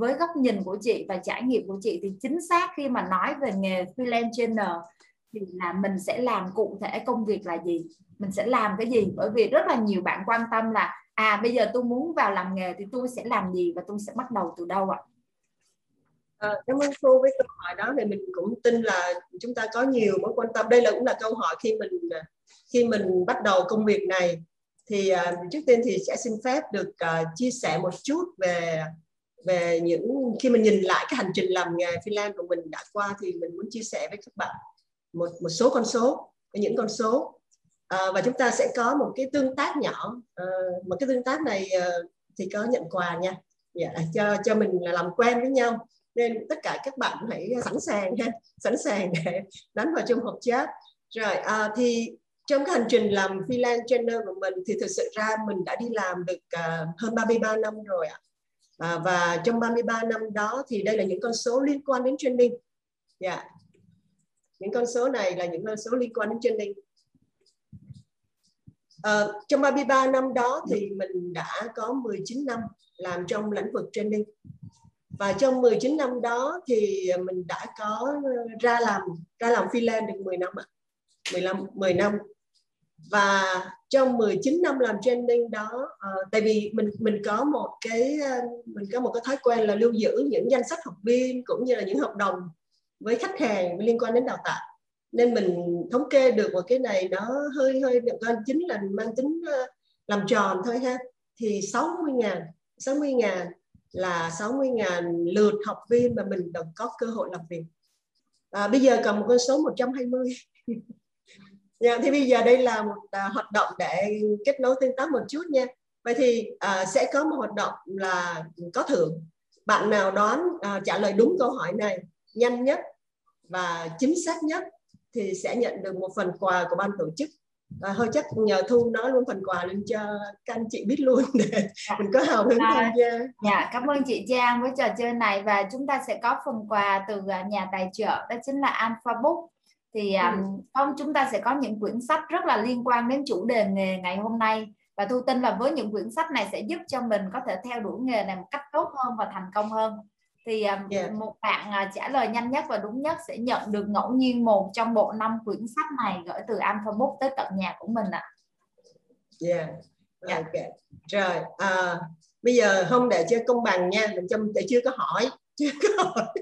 với góc nhìn của chị và trải nghiệm của chị thì chính xác khi mà nói về nghề freelance trainer thì là mình sẽ làm cụ thể công việc là gì mình sẽ làm cái gì? Bởi vì rất là nhiều bạn quan tâm là à bây giờ tôi muốn vào làm nghề thì tôi sẽ làm gì và tôi sẽ bắt đầu từ đâu ạ? À, cảm ơn cô với câu hỏi đó thì mình cũng tin là chúng ta có nhiều mối quan tâm. Đây là cũng là câu hỏi khi mình à, khi mình bắt đầu công việc này. Thì uh, trước tiên thì sẽ xin phép được uh, chia sẻ một chút về về những khi mình nhìn lại cái hành trình làm nghề freelance của mình đã qua thì mình muốn chia sẻ với các bạn một một số con số những con số. À, và chúng ta sẽ có một cái tương tác nhỏ. À, một cái tương tác này à, thì có nhận quà nha. Dạ, yeah, cho cho mình là làm quen với nhau. Nên tất cả các bạn hãy sẵn sàng ha sẵn sàng để đánh vào trong hộp chat. Rồi à, thì trong cái hành trình làm freelance trainer của mình thì thực sự ra mình đã đi làm được uh, hơn 33 năm rồi ạ à, và trong 33 năm đó thì đây là những con số liên quan đến training. Dạ. Yeah. những con số này là những con số liên quan đến training. À, trong 33 năm đó thì mình đã có 19 năm làm trong lĩnh vực training. Và trong 19 năm đó thì mình đã có ra làm ra làm freelance được 10 năm ạ. 15 10 năm. Và trong 19 năm làm training đó uh, tại vì mình mình có một cái uh, mình có một cái thói quen là lưu giữ những danh sách học viên cũng như là những hợp đồng với khách hàng liên quan đến đào tạo. Nên mình thống kê được một cái này nó hơi hơi được ờ, chính là mang tính uh, làm tròn thôi ha. Thì 60 ngàn 60 ngàn là 60 ngàn lượt học viên mà mình được có cơ hội làm việc. À, bây giờ còn một con số 120 Dạ, thì bây giờ đây là một uh, hoạt động để kết nối tương tác một chút nha. Vậy thì uh, sẽ có một hoạt động là có thưởng. Bạn nào đoán uh, trả lời đúng câu hỏi này nhanh nhất và chính xác nhất thì sẽ nhận được một phần quà của ban tổ chức. À, hơi chắc nhờ thu nói luôn phần quà lên cho các anh chị biết luôn để dạ. mình có hào hứng tham gia. Dạ, cảm ơn chị Trang với trò chơi này và chúng ta sẽ có phần quà từ nhà tài trợ đó chính là Alpha Book thì um, không chúng ta sẽ có những quyển sách rất là liên quan đến chủ đề nghề ngày hôm nay và thu tin là với những quyển sách này sẽ giúp cho mình có thể theo đuổi nghề này một cách tốt hơn và thành công hơn thì um, yeah. một bạn uh, trả lời nhanh nhất và đúng nhất sẽ nhận được ngẫu nhiên một trong bộ năm quyển sách này gửi từ Alpha Book tới tận nhà của mình ạ. À. Yeah. yeah. Ok. Rồi, uh, bây giờ không để cho công bằng nha, mình chăm để chưa có hỏi, chưa có hỏi.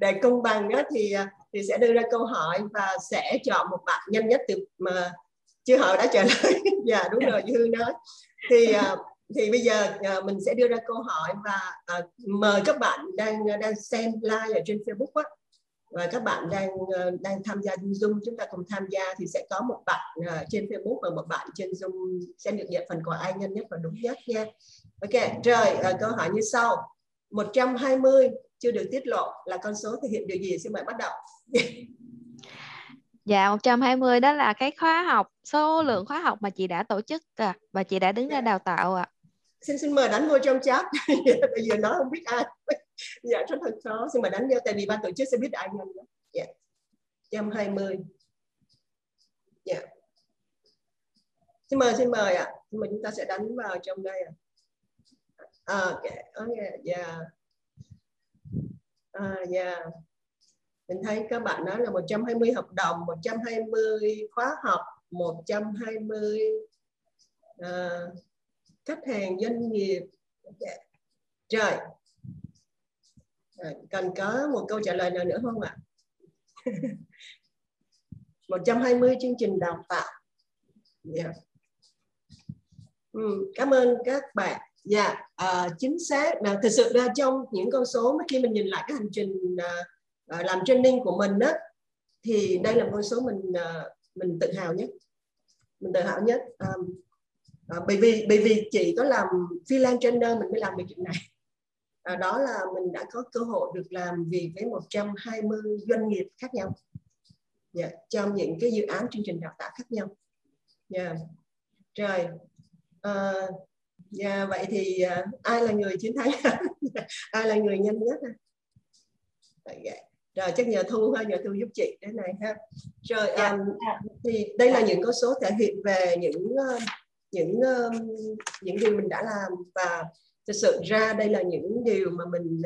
Để công bằng đó thì thì sẽ đưa ra câu hỏi và sẽ chọn một bạn nhanh nhất từ mà chưa hỏi đã trả lời dạ đúng rồi như hương nói thì à, thì bây giờ à, mình sẽ đưa ra câu hỏi và à, mời các bạn đang đang xem live ở trên Facebook á và các bạn đang đang tham gia Zoom chúng ta cùng tham gia thì sẽ có một bạn trên Facebook và một bạn trên Zoom sẽ được nhận phần quà ai nhanh nhất và đúng nhất nha. Ok, rồi câu hỏi như sau. 120 chưa được tiết lộ là con số thể hiện điều gì? Xin mời bắt đầu. Dạ 120 đó là cái khóa học số lượng khóa học mà chị đã tổ chức à, và chị đã đứng ra đào tạo ạ. À. Xin xin mời đánh vô trong chat. Bây giờ nói không biết ai. dạ rất thật khó. Xin mời đánh vô tại vì ban tổ chức sẽ biết ai nhanh. Dạ. 120. Dạ. Xin mời xin mời ạ. À. Xin mời chúng ta sẽ đánh vào trong đây ạ. À. À, ok, ok, yeah. À, yeah mình thấy các bạn nói là 120 hợp đồng 120 khóa học 120 à, khách hàng doanh nghiệp. Yeah. trời. À, cần có một câu trả lời nào nữa không ạ? 120 chương trình đào tạo. Yeah. ừ, cảm ơn các bạn dạ yeah, uh, chính xác. Mà thực sự ra trong những con số mà khi mình nhìn lại cái hành trình uh, làm training của mình đó thì đây là con số mình uh, mình tự hào nhất. Mình tự hào nhất. Um, uh, bởi vì bởi vì chỉ có làm freelance trainer mình mới làm được chuyện này. Uh, đó là mình đã có cơ hội được làm việc với 120 doanh nghiệp khác nhau. Yeah, trong những cái dự án chương trình đào tạo khác nhau. Yeah. Rồi uh, yeah, dạ, vậy thì uh, ai là người chiến thắng? Ai là người nhanh nhất? Okay rồi chắc nhờ thu ha nhờ thu giúp chị cái này ha. Rồi um, thì đây là những con số thể hiện về những uh, những uh, những gì mình đã làm. Và thực sự ra đây là những điều mà mình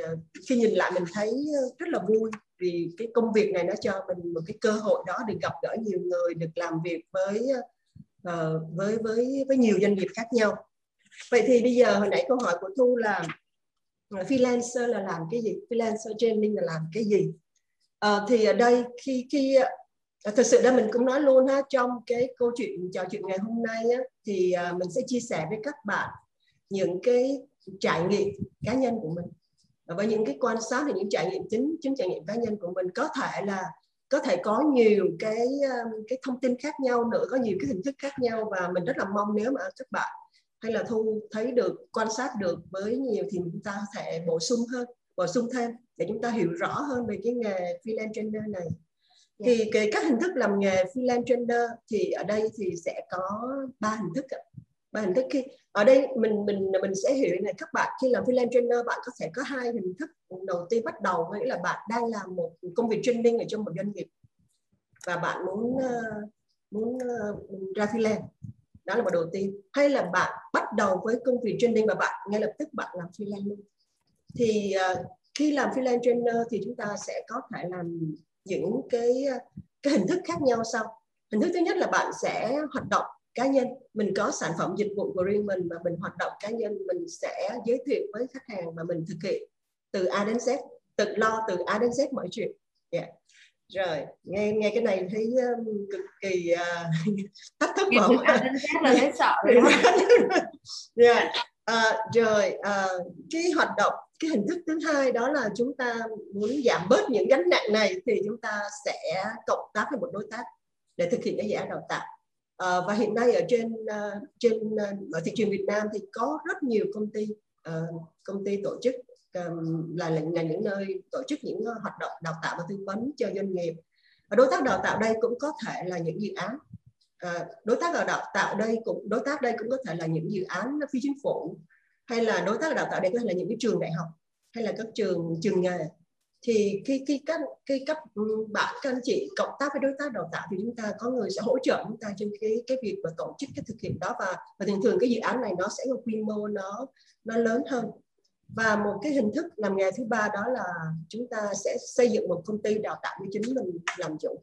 khi nhìn lại mình thấy rất là vui vì cái công việc này nó cho mình một cái cơ hội đó được gặp gỡ nhiều người được làm việc với uh, với với với nhiều doanh nghiệp khác nhau vậy thì bây giờ hồi nãy câu hỏi của thu là à, freelancer là làm cái gì? Freelancer training là làm cái gì? À, thì ở đây khi khi à, thực sự ra mình cũng nói luôn ha trong cái câu chuyện trò chuyện ngày hôm nay á, thì à, mình sẽ chia sẻ với các bạn những cái trải nghiệm cá nhân của mình. Và những cái quan sát và những trải nghiệm chính chính trải nghiệm cá nhân của mình có thể là có thể có nhiều cái à, cái thông tin khác nhau nữa có nhiều cái hình thức khác nhau và mình rất là mong nếu mà các bạn hay là thu thấy được quan sát được với nhiều thì chúng ta có thể bổ sung hơn bổ sung thêm để chúng ta hiểu rõ hơn về cái nghề freelance trainer này yeah. thì dạ. cái các hình thức làm nghề freelance trainer thì ở đây thì sẽ có ba hình thức ba hình thức khi ở đây mình mình mình sẽ hiểu này các bạn khi làm freelance trainer bạn có thể có hai hình thức đầu tiên bắt đầu nghĩa là bạn đang làm một công việc training ở trong một doanh nghiệp và bạn muốn uh, muốn uh, ra freelance đó là một đầu tiên. Hay là bạn bắt đầu với công việc training và bạn ngay lập tức bạn làm freelance luôn. Thì uh, khi làm freelance trainer thì chúng ta sẽ có thể làm những cái ờ, cái hình thức khác nhau sau. Hình thức thứ nhất là bạn sẽ hoạt động cá nhân. Mình có sản phẩm dịch vụ của riêng mình và mình hoạt động cá nhân mình sẽ giới thiệu với khách hàng mà mình thực hiện từ A đến Z tự lo từ A đến Z mọi chuyện. Yeah. Dạ. rồi nghe nghe cái này thấy um, cực kỳ uh, thách thức mà đến Z là thấy sợ rồi đó yeah. uh, rồi uh, cái hoạt động cái hình thức thứ hai đó là chúng ta muốn giảm bớt những gánh nặng này thì chúng ta sẽ cộng tác với một đối tác để thực hiện cái dự án đào tạo uh, và hiện nay ở trên uh, trên uh, ở thị trường Việt Nam thì có rất nhiều công ty uh, công ty tổ chức là, là là những nơi tổ chức những ờ, hoạt động đào tạo và tư vấn cho doanh nghiệp. Và đối tác đào tạo đây cũng có thể là những dự án. À, đối tác đào tạo đây cũng đối tác đây cũng có thể là những dự án phi chính phủ hay là đối tác đào tạo đây có thể là những cái trường đại học hay là các trường trường nghề. Thì khi khi các khi các ừ, bạn các anh chị cộng tác với đối tác đào tạo thì chúng ta có người sẽ hỗ trợ chúng ta trên cái cái việc và tổ chức cái thực hiện đó. Và và thường thường cái dự án này nó sẽ có quy mô nó nó lớn hơn và một cái hình thức làm nghề thứ ba đó là chúng ta sẽ xây dựng một công ty đào tạo như chính mình làm chủ.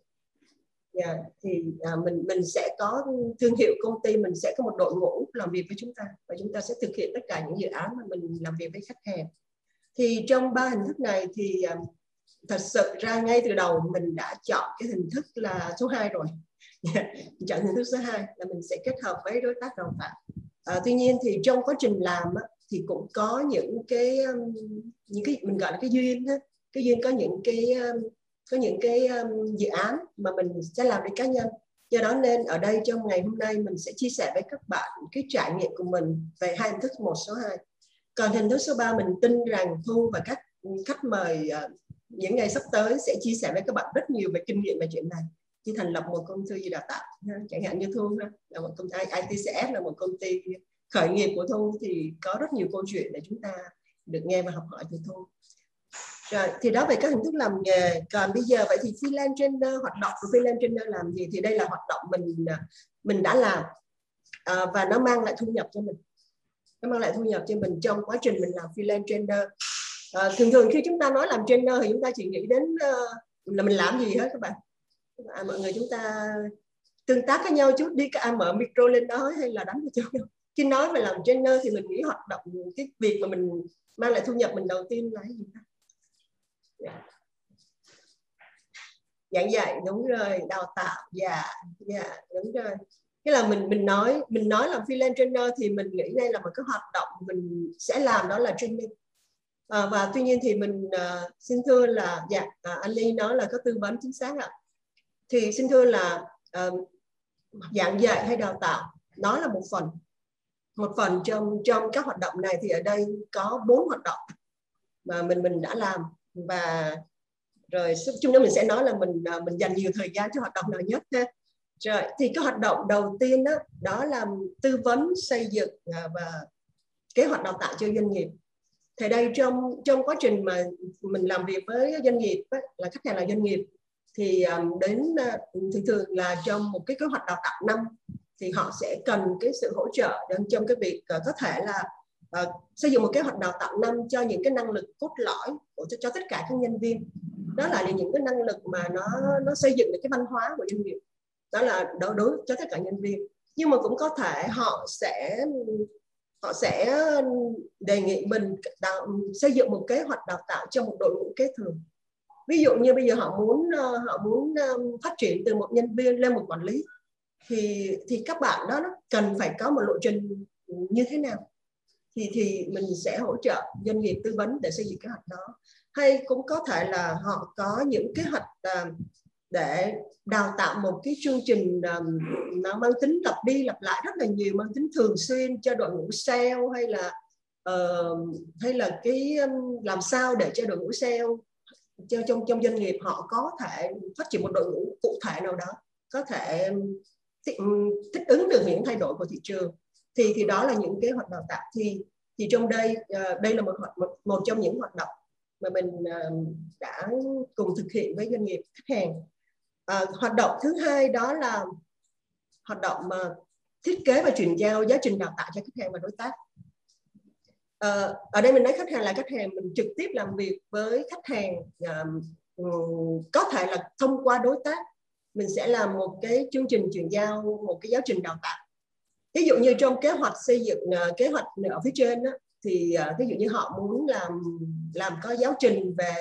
Yeah, thì à, mình mình sẽ có thương hiệu công ty mình sẽ có một đội ngũ làm việc với chúng ta và chúng ta sẽ thực hiện tất cả những dự án mà mình làm việc với khách hàng. Thì trong ba hình thức này thì à, thật sự ra ngay từ đầu mình đã chọn cái hình thức là số 2 rồi. Dạ, chọn hình thức số 2 là mình sẽ kết hợp với đối tác đào tạo. À, tuy nhiên thì trong quá trình làm á, thì cũng có những cái um, những cái mình gọi là cái duyên đó cái duyên có những cái um, có những cái um, dự án mà mình sẽ làm để cá nhân. Do đó nên ở đây trong ngày hôm nay mình sẽ chia sẻ với các bạn cái trải nghiệm của mình về hai hình thức một số 2 còn hình thức số 3 mình tin rằng Thu và các khách mời ờ, những ngày sắp tới sẽ chia sẻ với các bạn rất nhiều về kinh nghiệm về chuyện này. Khi thành lập một công ty đào tạo chẳng hạn như Thu là một công ty ITCS là một công ty khởi nghiệp của Thu thì có rất nhiều câu chuyện để chúng ta được nghe và học hỏi từ Thu. Rồi, thì đó về các hình thức làm nghề. Còn bây giờ vậy thì freelance trainer hoạt động của freelance trainer làm gì? Thì đây là hoạt động mình à, mình đã làm à, và nó mang lại thu nhập cho mình. Nó mang lại thu nhập cho mình trong quá trình mình làm freelance trainer. À, thường thường khi chúng ta nói làm trainer thì chúng ta chỉ nghĩ đến uh, là mình làm gì hết các bạn. À, mọi người chúng ta tương tác với nhau chút đi cả à, mở micro lên đó hay là đánh vào nhau khi nói về làm trainer thì mình nghĩ hoạt động cái việc mà mình mang lại thu nhập mình đầu tiên là gì ta? Yeah. giảng dạy đúng rồi đào tạo dạ dạ đúng rồi. Cái là mình mình nói mình nói làm freelance trainer thì mình nghĩ đây là một cái hoạt động mình sẽ làm đó là training. À, và tuy nhiên thì mình uh, xin thưa là dạ à, anh Ly nói là có tư vấn chính xác ạ. Thì xin thưa là uh, giảng dạy hay đào tạo nó là một phần một phần trong trong các hoạt động này thì ở đây có bốn hoạt động mà mình mình đã làm. Và rồi chung đó mình sẽ nói là mình à, mình dành nhiều thời gian cho hoạt động nào nhất ha. Rồi, thì cái hoạt động đầu tiên đó đó là tư vấn xây dựng à, và kế hoạch đào tạo cho doanh nghiệp. Thì đây trong trong quá trình mà mình làm việc với doanh nghiệp là khách hàng là doanh nghiệp, thì à, đến thường thường là trong một cái kế hoạch đào tạo năm thì họ sẽ cần cái sự hỗ trợ trong cái việc uh, có thể là uh, xây dựng một kế hoạch đào tạo năm cho những cái năng lực cốt lõi của cho, cho tất cả các nhân viên. Đó là những cái năng lực mà nó nó xây dựng được cái văn hóa của doanh nghiệp. Đó là đối đối cho tất cả nhân viên. Nhưng mà cũng có thể họ sẽ họ sẽ đề nghị mình đào, xây dựng một kế hoạch đào tạo cho một đội ngũ kế thừa. Ví dụ như bây giờ họ muốn ờ, họ muốn phát triển từ một nhân viên lên một quản lý thì thì các bạn đó nó cần phải có một lộ trình như thế nào? Thì thì mình sẽ hỗ trợ doanh nghiệp tư vấn để xây dựng kế hoạch đó. Hay cũng có thể là họ có những kế hoạch à, để đào tạo một cái chương trình à, nó mang tính lặp đi lặp lại rất là nhiều mang tính thường xuyên cho đội ngũ sale hay là uh, hay là cái làm sao để cho đội ngũ sale cho trong trong doanh nghiệp họ có thể phát triển một đội ngũ cụ thể nào đó có thể thích, thích ứng được những thay đổi của thị trường. Thì thì đó là những kế hoạch đào tạo. Thì thì trong đây ờ, đây là một, một một trong những hoạt động mà mình ờ, đã cùng thực hiện với doanh nghiệp khách hàng. À, hoạt động thứ hai đó là hoạt động mà thiết kế và chuyển giao giáo trình đào tạo cho khách hàng và đối tác. À, ở đây mình nói khách hàng là khách hàng mình trực tiếp làm việc với khách hàng à, có thể là thông qua đối tác mình sẽ làm một cái chương trình chuyển giao một cái giáo trình đào tạo. Ví dụ như trong kế hoạch xây dựng ờ, kế hoạch ở phía trên đó, thì ờ, ví dụ như họ muốn làm làm có giáo trình về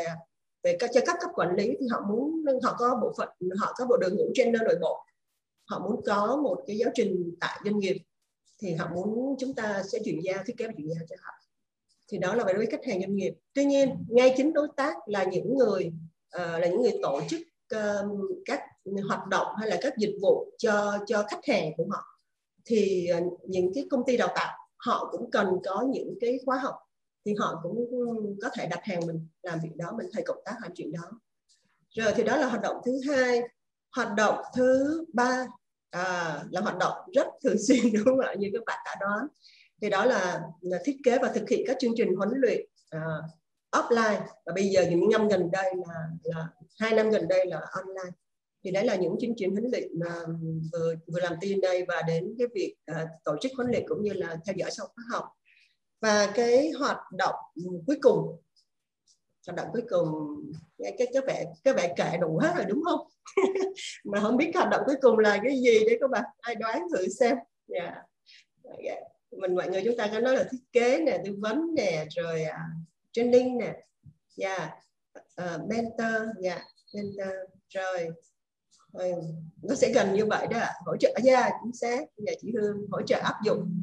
về cho các cấp quản lý thì họ muốn họ có bộ phận họ có bộ đội ngũ trainer nội bộ. Họ muốn có một cái giáo trình tại doanh nghiệp thì họ muốn chúng ta sẽ chuyển giao thiết kế và chuyển giao cho họ. Thì đó là với khách hàng doanh nghiệp. Tuy nhiên ngay chính đối tác là những người uh, là những người tổ chức Um, các hoạt động hay là các dịch vụ cho cho khách hàng của họ. Thì à, những cái công ty đào tạo họ cũng cần có những cái khóa học. Thì họ cũng có thể đặt hàng mình làm việc đó mình thầy cộng tác hoàn chuyện đó. Rồi thì đó là hoạt động thứ hai. Hoạt động thứ ba à, là hoạt động rất thường xuyên đúng không ạ? Như các bạn đã đoán thì đó là, là thiết kế và thực hiện các chương trình huấn luyện à, offline. Và bây giờ những năm gần đây là là hai năm gần đây là online. Thì đấy là những chương trình huấn luyện mà um, vừa vừa làm tin đây và đến cái việc uh, tổ chức huấn luyện cũng như là theo dõi sau khóa học. Và cái hoạt động cuối cùng hoạt động cuối cùng cái cái các bạn các bạn kể đủ hết rồi đúng không? Mà không biết hoạt động cuối cùng là cái gì đấy các bạn? Ai đoán thử xem. Yeah. Yeah. mình mọi người chúng ta có nói là thiết kế nè tư vấn nè rồi uh, training nè. Yeah. uh, mentor yeah. mentor rồi. Ừ, nó sẽ gần như vậy đó hỗ trợ yeah, chính xác. Nhà chị Hương hỗ trợ áp dụng.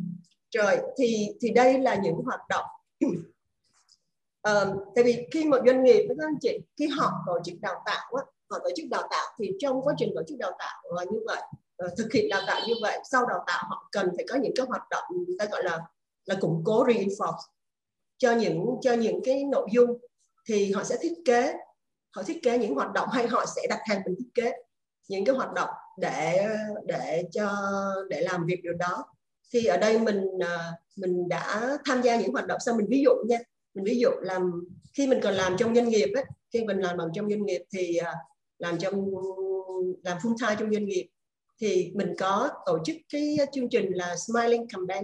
Rồi thì thì đây là những hoạt động. Uh, tại vì khi một doanh nghiệp với các anh chị? Khi họ tổ chức đào tạo á, họ tổ chức đào tạo thì trong quá trình tổ chức đào tạo là như vậy. Uh, thực hiện đào tạo như vậy sau đào tạo họ cần phải có những cái hoạt động người ta gọi là là củng cố reinforce cho những cho những cái nội dung thì họ sẽ thiết kế họ thiết kế những hoạt động hay họ sẽ đặt hàng mình thiết kế những cái hoạt động để để cho để làm việc điều đó. Thì ở đây mình à, mình đã tham gia những hoạt động. Sau mình ví dụ nha mình ví dụ làm khi mình còn làm trong doanh nghiệp ấy, khi mình làm, làm trong doanh nghiệp thì à, làm trong làm full time trong doanh nghiệp thì mình có tổ chức cái chương trình là smiling campaign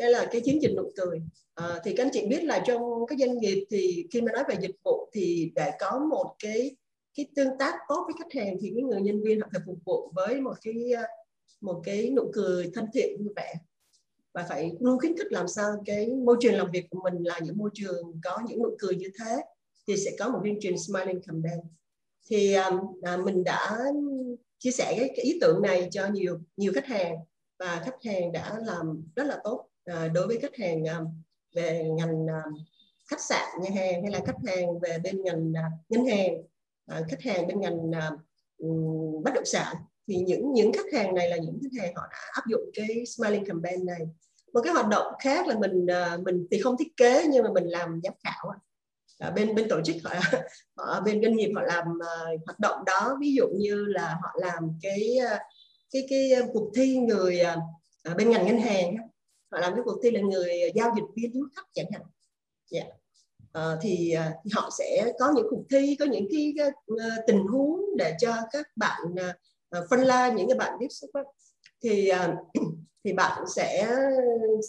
đây là cái chiến dịch nụ cười. À, thì các anh chị biết là trong cái doanh nghiệp thì khi mà nói về dịch vụ thì để có một cái cái tương tác tốt với khách hàng thì cái người nhân viên họ phải phục vụ với một cái ờ, một cái nụ cười thân thiện như vậy và phải luôn khuyến khích làm sao cái môi trường làm việc của mình là những môi trường có những nụ cười như thế thì sẽ có một chương trình smiling campaign. Thì ờ, à, mình đã chia sẻ cái, cái ý tưởng này cho nhiều nhiều khách hàng và khách hàng đã làm rất là tốt. Ờ, đối với khách hàng ờ, về ngành ờ, khách sạn nhà hàng hay là khách hàng về bên ngành ngân hàng khách hàng bên ngành bất động sản thì những những khách hàng này là những khách hàng họ đã áp dụng cái smiling campaign này. Một cái hoạt động khác là mình mình thì không thiết kế nhưng mà mình làm giám khảo à, bên bên tổ chức họ, họ bên doanh nghiệp họ làm uh, hoạt động đó ví dụ như là họ làm cái cái cái cuộc thi người uh, bên ngành ngân hàng họ làm cái cuộc thi là người giao dịch viên du khách chẳng hạn yeah. Dạ. Ờ, thì, thì họ sẽ có những cuộc thi có những cái uh, tình huống để cho các bạn uh, phân la những cái bạn tiếp xúc thì ờ, thì bạn sẽ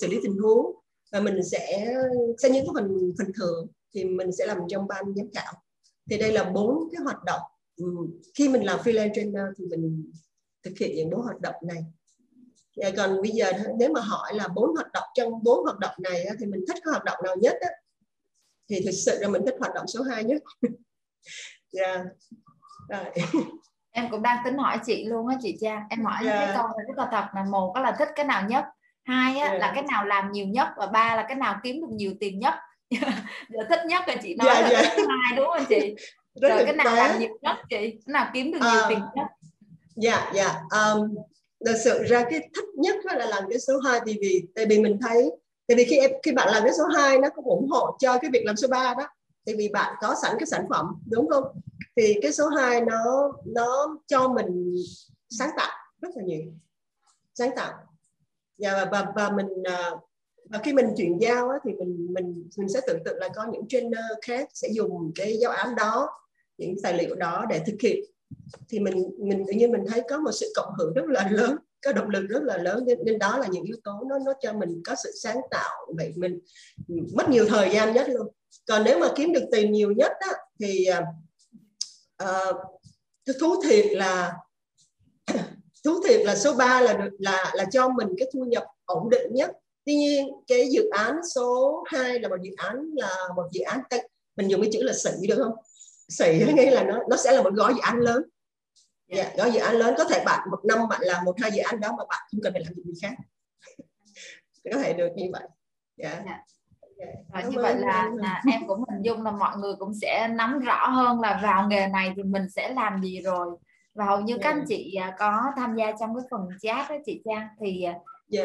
xử lý tình huống và mình sẽ sẽ những cái phần phần thưởng thì mình sẽ làm trong ban giám khảo thì đây là bốn cái hoạt động khi mình làm freelance trainer thì mình thực hiện những bốn hoạt động này còn bây giờ nếu mà hỏi là bốn hoạt động trong bốn hoạt động này thì mình thích cái hoạt động nào nhất thì thực sự là mình thích hoạt động số 2 nhất yeah. Rồi. em cũng đang tính hỏi chị luôn á chị Trang em hỏi yeah. cái câu rất là thật là một là thích cái nào nhất hai á, yeah. là cái nào làm nhiều nhất và ba là cái nào kiếm được nhiều tiền nhất giờ thích nhất là chị nói yeah, là yeah. cái hai đúng không chị rất rồi cái nào tế. làm nhiều nhất chị cái nào kiếm được nhiều uh, tiền nhất dạ dạ um, thật sự ra cái thích nhất là làm cái số 2 thì vì tại vì mình thấy tại vì khi em khi bạn làm cái số 2 nó cũng ủng hộ cho cái việc làm số 3 đó. Tại vì bạn có sẵn cái sản phẩm đúng không? Thì cái số 2 nó nó cho mình sáng tạo rất là nhiều. Sáng tạo. Và và và, và mình à, và khi mình chuyển giao á, thì mình mình mình sẽ tưởng tượng là có những trainer khác sẽ dùng cái giáo án đó những tài liệu đó để thực hiện thì mình mình tự nhiên mình thấy có một sự cộng hưởng rất là lớn có động lực rất là lớn nên, nên đó là những yếu tố nó nó cho mình có sự sáng tạo vậy mình mất nhiều thời gian nhất luôn. Còn nếu mà kiếm được tiền nhiều nhất á, thì uh, thú thiệt là thú thiệt là số 3 là được là là cho mình cái thu nhập ổn định nhất. Tuy nhiên cái dự án số 2 là một dự án là một dự án mình dùng cái chữ là sĩ được không? Sĩ nghĩa là nó nó sẽ là một gói dự án lớn dạ yeah, gói dự án lớn có thể bạn một năm bạn làm một hai dự án đó mà bạn không cần phải làm gì khác có thể được như vậy dạ yeah. yeah. Và như vậy là, là em cũng hình dung là mọi người cũng sẽ nắm rõ hơn là vào nghề này thì mình sẽ làm gì rồi và hầu như yeah. các anh chị à, có tham gia trong cái phần chat đó chị Trang thì yeah.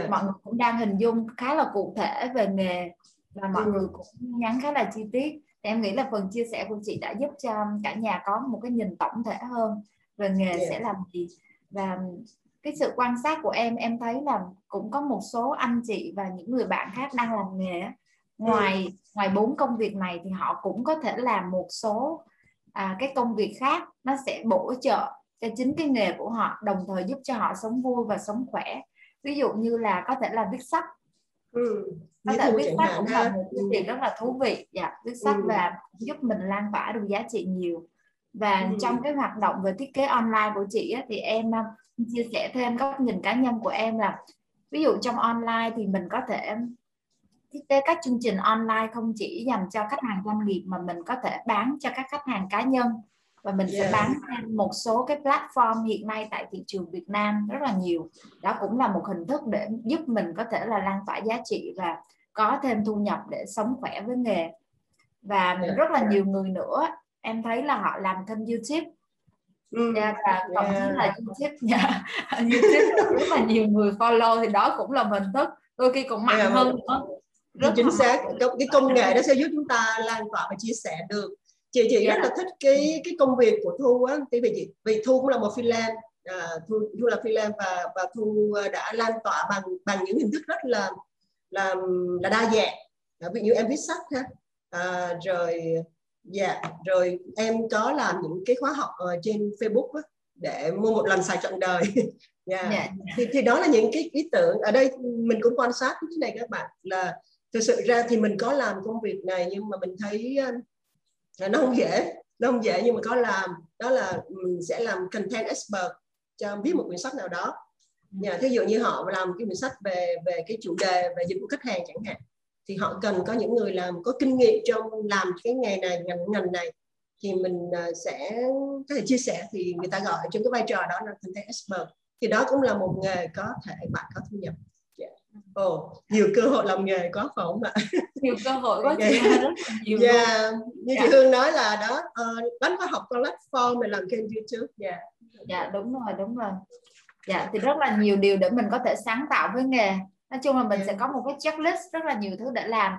À, mọi người cũng đang hình dung khá là cụ thể về nghề và mọi ừ. người cũng nhắn khá là chi tiết thì em nghĩ là phần chia sẻ của chị đã giúp cho cả nhà có một cái nhìn tổng thể hơn về nghề yeah. sẽ làm gì và cái sự quan sát của em em thấy là cũng có một số anh chị và những người bạn khác đang làm nghề ngoài ừ. ngoài bốn công việc này thì họ cũng có thể làm một số à, cái công việc khác nó sẽ bổ trợ cho chính cái nghề của họ đồng thời giúp cho họ sống vui và sống khỏe ví dụ như là có thể là viết sách ừ. có thể viết sách cũng là một cái việc rất là thú vị dạ viết sách ừ. và giúp mình lan tỏa được giá trị nhiều và ừ. trong cái hoạt động về thiết kế online của chị á, thì em chia sẻ thêm góc nhìn cá nhân của em là ví dụ trong online thì mình có thể thiết kế các chương trình online không chỉ dành cho khách hàng doanh nghiệp mà mình có thể bán cho các khách hàng cá nhân và mình yeah. sẽ bán trên một số cái platform hiện nay tại thị trường Việt Nam rất là nhiều. Đó cũng là một hình thức để giúp mình có thể là lan tỏa giá trị và có thêm thu nhập để sống khỏe với nghề. Và yeah. rất là nhiều người nữa em thấy là họ làm kênh YouTube. Ừ. Yeah, và thậm chí là YouTube yeah. YouTube rất là nhiều người follow thì đó cũng là hình thức. Đôi khi cũng mạnh yeah. hơn nữa. Rất chính xác. cái công nghệ đó sẽ giúp chúng ta lan tỏa và chia sẻ được chị chị yeah. rất là thích cái cái công việc của thu á vì chị vì thu cũng là một freelance à, thu thu là freelance và và thu đã lan tỏa bằng bằng những hình thức rất là là là đa dạng à, ví dụ như em viết sách ha à, rồi dạ yeah, rồi em có làm những cái khóa học ở trên Facebook á, để mua một lần xài trọn đời yeah. Dạ. yeah. Dạ, dạ. thì thì đó là những cái ý tưởng ở đây mình cũng quan sát cái này các bạn là thực sự ra thì mình có làm công việc này nhưng mà mình thấy uh, nó không dễ, nó không dễ nhưng mà có làm. Đó là mình sẽ làm content expert cho viết một quyển sách nào đó. Nhà, thí dụ như họ làm cái quyển sách về về cái chủ đề về dịch vụ khách hàng chẳng hạn, thì họ cần có những người làm, có kinh nghiệm trong làm cái nghề này, ngành ngành này, thì mình à, sẽ có thể chia sẻ thì người ta gọi trong cái vai trò đó là content expert. Thì đó cũng là một nghề có thể bạn có thu nhập yeah. Ồ, nhiều cơ hội làm nghề có phải không ạ? Nhiều cơ hội có yeah. rất là nhiều. Yeah. Như yeah. chị Hương nói là đó, uh, bán khóa học platform để làm kênh YouTube. Yeah. Dạ đúng rồi, đúng rồi. Dạ thì rất là nhiều điều để mình có thể sáng tạo với nghề nói chung là mình sẽ có một cái checklist rất là nhiều thứ để làm